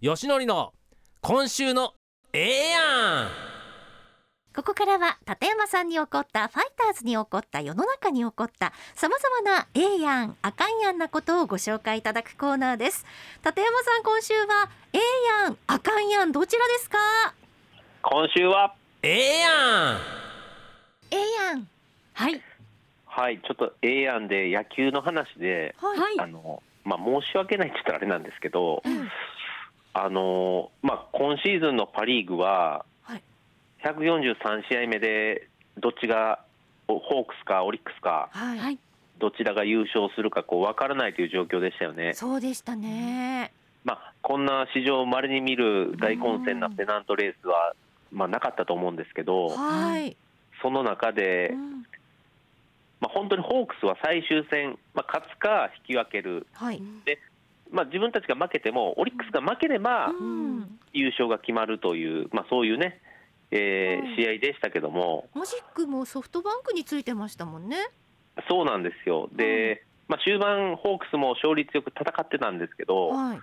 よしのりの今週のええやん。ここからは立山さんに起こったファイターズに起こった世の中に起こったさまざまなええやんあかんやんなことをご紹介いただくコーナーです。立山さん今週はええやんあかんやんどちらですか？今週は？ええやん。ええやん。はい。はいちょっとええやんで野球の話で、はい。あのまあ申し訳ないって言ったらあれなんですけど、うんあのまあ今シーズンのパ・リーグははい。143試合目でどっちがおホークスかオリックスかどちらが優勝するかこう分からないという状況でしたよね。そうでしたね。まあこんな史上稀に見る大混戦なペナントレースはまあなかったと思うんですけど、はい、その中でう、ん。まあ本当にホークスは最終戦、まあ勝つか引き分ける。はいまあ、自分たちが負けてもオリックスが負ければうん。優勝が決まるという、まあ、そういうね、えーうん試合でしたけども。マジックもソフトバンクについてましたもんね。そうなんですよ。で、まあ、終盤ホークスも勝率よく戦ってたんですけどはい。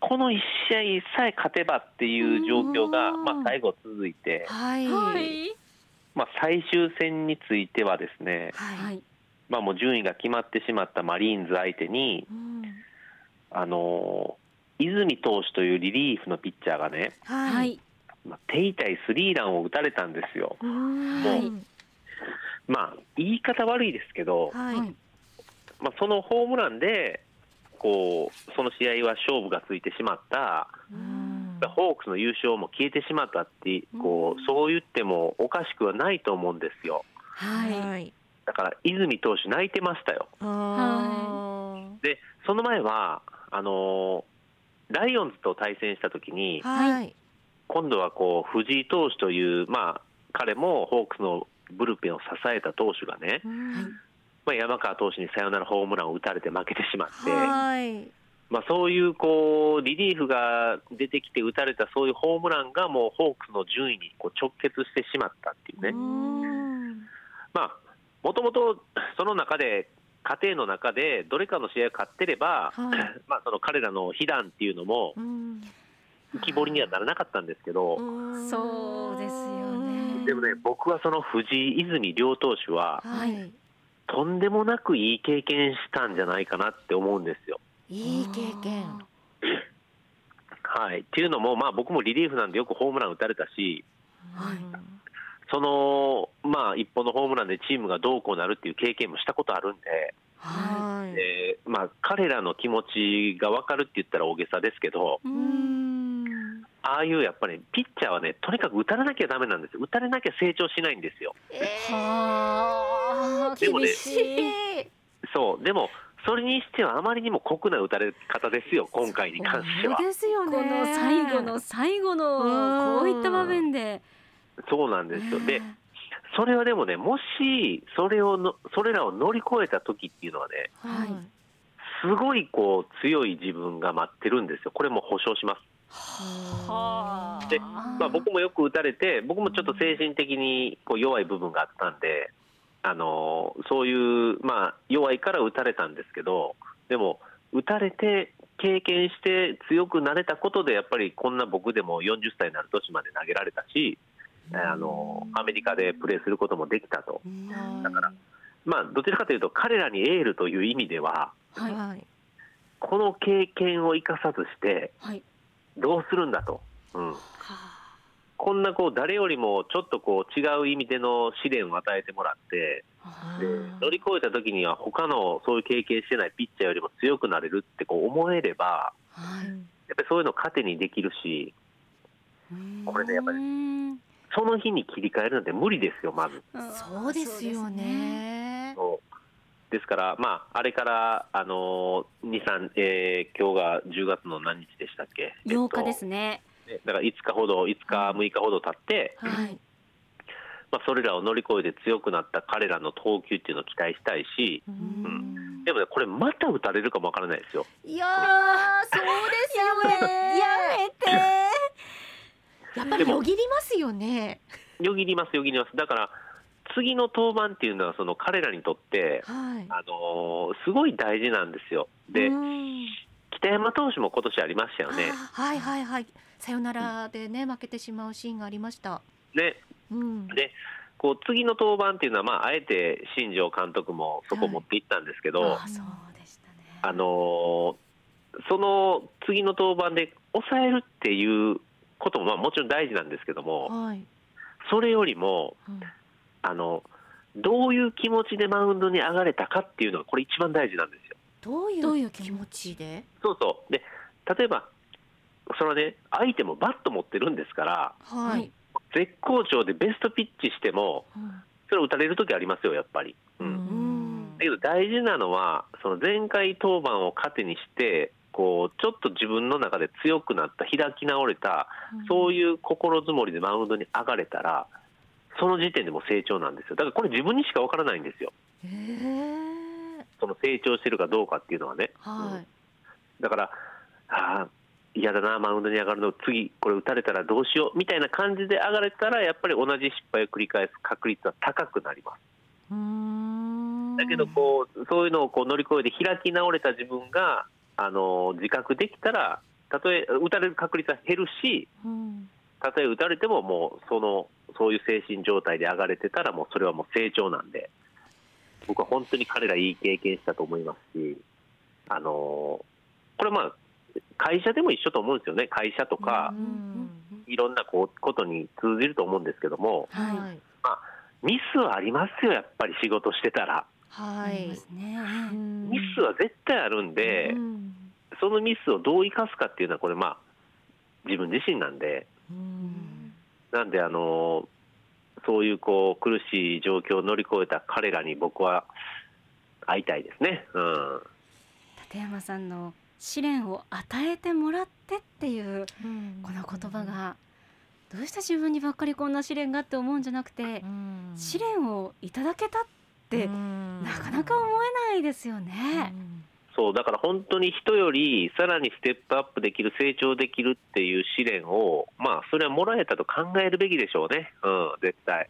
この1試合さえ勝てばっていう状況が、うんまあ、最後続いて、はい。まあ、最終戦についてはですね、はい、まあ、もう順位が決まってしまったマリーンズ相手に、うんあのー泉投手というリリーフのピッチャーがね、はい。まあ、手痛いスリーランを打たれたんですよ。はい。まあ言い方悪いですけど、はい。まあ、そのホームランでこうその試合は勝負がついてしまった、うん。ホークスの優勝も消えてしまったってこうそう言ってもおかしくはないと思うんですよ。はい。だから泉投手泣いてましたよ。あでその前はあのーライオンズと対戦した時にーはい。今度はこう藤井投手という、まあ、彼もホークスのブルペンを支えた投手がね、まあ、山川投手にサヨナラホームランを打たれて負けてしまって、はい。まあ、そういうこうリリーフが出てきて打たれたそういうホームランがもうホークスの順位にこう直結してしまったっていうね、うん。まあもともとその中で家庭の中でどれかの試合を勝ってれば、はい。まあその彼らの被弾っていうのもうん。浮き彫りにはならなかったんですけど、そうですよね。でもね僕はその藤井泉両投手ははい。とんでもなくいい経験したんじゃないかなって思うんですよ。いい経験。はい、っていうのも、まあ、僕もリリーフなんでよくホームラン打たれたし、はいその、まあ、一本のホームランでチームがどうこうなるっていう経験もしたことあるんで、はい。えーまあ、彼らの気持ちが分かるって言ったら大げさですけど、うん。ああいうやっぱりピッチャーはね、とにかく打たれなきゃだめなんですよ、打たれなきゃ成長しないんですよ。はあでもね厳しい。そう。でもそれにしてはあまりにも酷な打たれ方ですよ、今回に関しては。そう。ですよね。この最後の最後のこういった場面でそうなんですよ。で、それはでもね、もしそれをのそれらを乗り越えた時っていうのはね、はいすごいこう強い自分が待ってるんですよ、これも保証します。はでまあ、僕もよく打たれて、僕もちょっと精神的にこう弱い部分があったんで、あのそういう、まあ、弱いから打たれたんですけど、でも、打たれて、経験して強くなれたことで、やっぱりこんな僕でも40歳になる年まで投げられたし、あのアメリカでプレーすることもできたと、だから、まあ、どちらかというと、彼らにエールという意味では、はい。はい。この経験を生かさずして、はい。どうするんだと。うん。こんなこう誰よりもちょっとこう違う意味での試練を与えてもらって、で乗り越えた時には他のそういう経験してないピッチャーよりも強くなれるってこう思えれば、はい。やっぱりそういうの糧にできるし、これねやっぱりうんその日に切り替えるなんて無理ですよ、まず。そうですよね。そうですから、まあ、あれから、あのー、2、3、えー今日が10月の何日でしたっけ、8日ですね。ねだから5日ほど、5日、6日ほど経って、はい。まあ、それらを乗り越えて強くなった彼らの投球っていうのを期待したいし、うん。でもね、これ、また打たれるかもわからないですよ。いやーそうですよねやっぱりよぎりますよねよぎります、よぎります。だから次の登板っていうのはその彼らにとって、はいあのーすごい大事なんですよ。で、うん北山投手も今年ありましたよね。あはいはいはい。さよならでね負けてしまうシーンがありました。ねうん。でこう次の登板っていうのは、まあ、あえて新庄監督もそこ持っていったんですけど、はいあそうでしたねあのーその次の登板で抑えるっていうことも、まあ、もちろん大事なんですけども、はい。それよりもうんあの、どういう気持ちでマウンドに上がれたかっていうのが、これ、一番大事なんですよ。どういどう気持ちで？そうそうで例えば、それはね、相手もバット持ってるんですから、はい。絶好調でベストピッチしても、うんそれ打たれるときありますよ、やっぱり。うんうんだけど大事なのは、その前回登板を糧にして、こうちょっと自分の中で強くなった、開き直れた、そういう心づもりでマウンドに上がれたら、その時点でもう成長なんですよ。だからこれ、自分にしか分からないんですよ、へえ。その成長してるかどうかっていうのはね。はい。だから、ああ、嫌だな、マウンドに上がるの、次、これ打たれたらどうしようみたいな感じで上がれたら、やっぱり同じ失敗を繰り返す確率は高くなります。だけどこう、そういうのをこう乗り越えて開き直れた自分があの自覚できたら、たとえ打たれる確率は減るし、うん。たとえ打たれても、もうそのそういう精神状態で上がれてたら、もうそれはもう成長なんで、僕は本当に彼らいい経験したと思いますし、あのこれ、まあ、会社でも一緒と思うんですよね、会社とかう、ん。いろんなこうことに通じると思うんですけども、はい。はい。ミスはありますよ、やっぱり仕事してたら。はい。ミスは絶対あるんで、うん。そのミスをどう生かすかっていうのは、これ、まあ、自分自身なんで、うん。なんで、あのそういうこう苦しい状況を乗り越えた彼らに僕は会いたいですね。うん、立山さんの試練を与えてもらってっていううん。この言葉がどうして自分にばっかりこんな試練がって思うんじゃなくてうん。試練をいただけたってうんなかなか思えないですよね。そうだから本当に人よりさらにステップアップできる、成長できるっていう試練を、まあ、それはもらえたと考えるべきでしょうね、うん、絶対。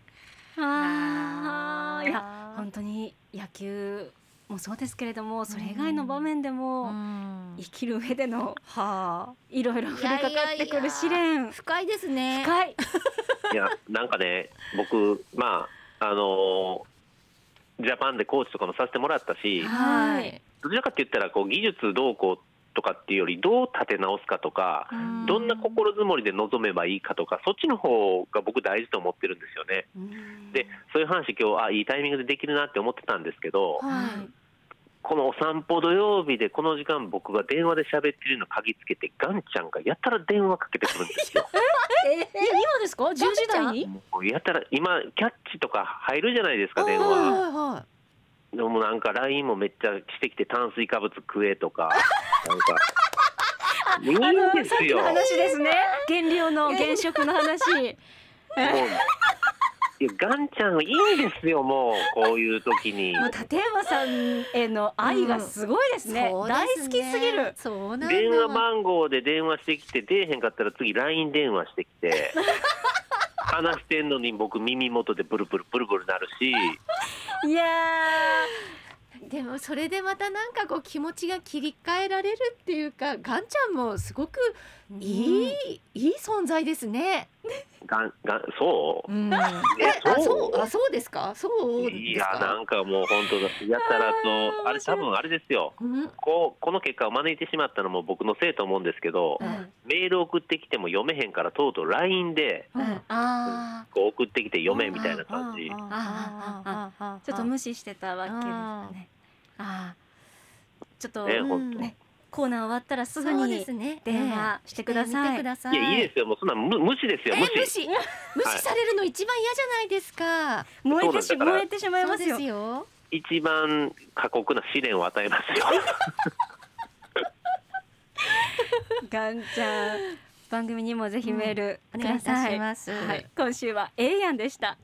あーいや本当に野球もそうですけれどもそれ以外の場面でもうん生きる上でのはあいろいろ降りかかってくる試練深いですね。深い。いや、なんかね、僕、まあ、あのジャパンでコーチとかもさせてもらったし、はい。どちらかって言ったらこう技術どうこうとかっていうよりどう立て直すかとか、うんどんな心づもりで臨めばいいかとかそっちの方が僕大事と思ってるんですよね。でそういう話今日あいいタイミングでできるなって思ってたんですけど、はい。このお散歩土曜日でこの時間僕が電話で喋ってるの嗅ぎつけてガンちゃんがやたら電話かけてくるんですよ。え今ですか？10時台に？もうやたら今キャッチとか入るじゃないですか電はい話。はいはい。でもなんか LINE もめっちゃしてきて炭水化物食えとか なんかいいんですよ。さっきの話ですね。減量の減食の話。もういやガンちゃんいいんですよもうこういう時に もう立山さんへの愛がすごいですね。そう大ですね好きすぎる。そうなんだ。電話番号で電話してきて出えへんかったら次 LINE 電話してきて 話してんのに僕耳元でブルブルブルブルなるしいやでもそれでまたなんかこう気持ちが切り替えられるっていうか、ガンちゃんもすごくーいい、いい存在ですね。ガンガンそう？うん。えあ、そう、あ、そうですか？そうですか？いやなんかもう本当だ。やたらとあれ多分あれですよ。うん。こうこの結果を招いてしまったのも僕のせいと思うんですけど、うん。メール送ってきても読めへんからとうとう LINE でうん。あこう送ってきて読めみたいな感じ。ちょっと無視してたわけですかね。ああ、ちょっとねうん。本当。ねコーナー終わったらすぐにすね。電話してくださいしてみてください。いやいいですよもうそんな無無視ですよえ無視,、無視無視されるの一番嫌じゃないですか。燃えてし燃えてしまいそうでますよす。よ。一番過酷な試練を与えますよガンちゃん番組にもぜひメールおください。願いいたします。はい、今週は A やんでした。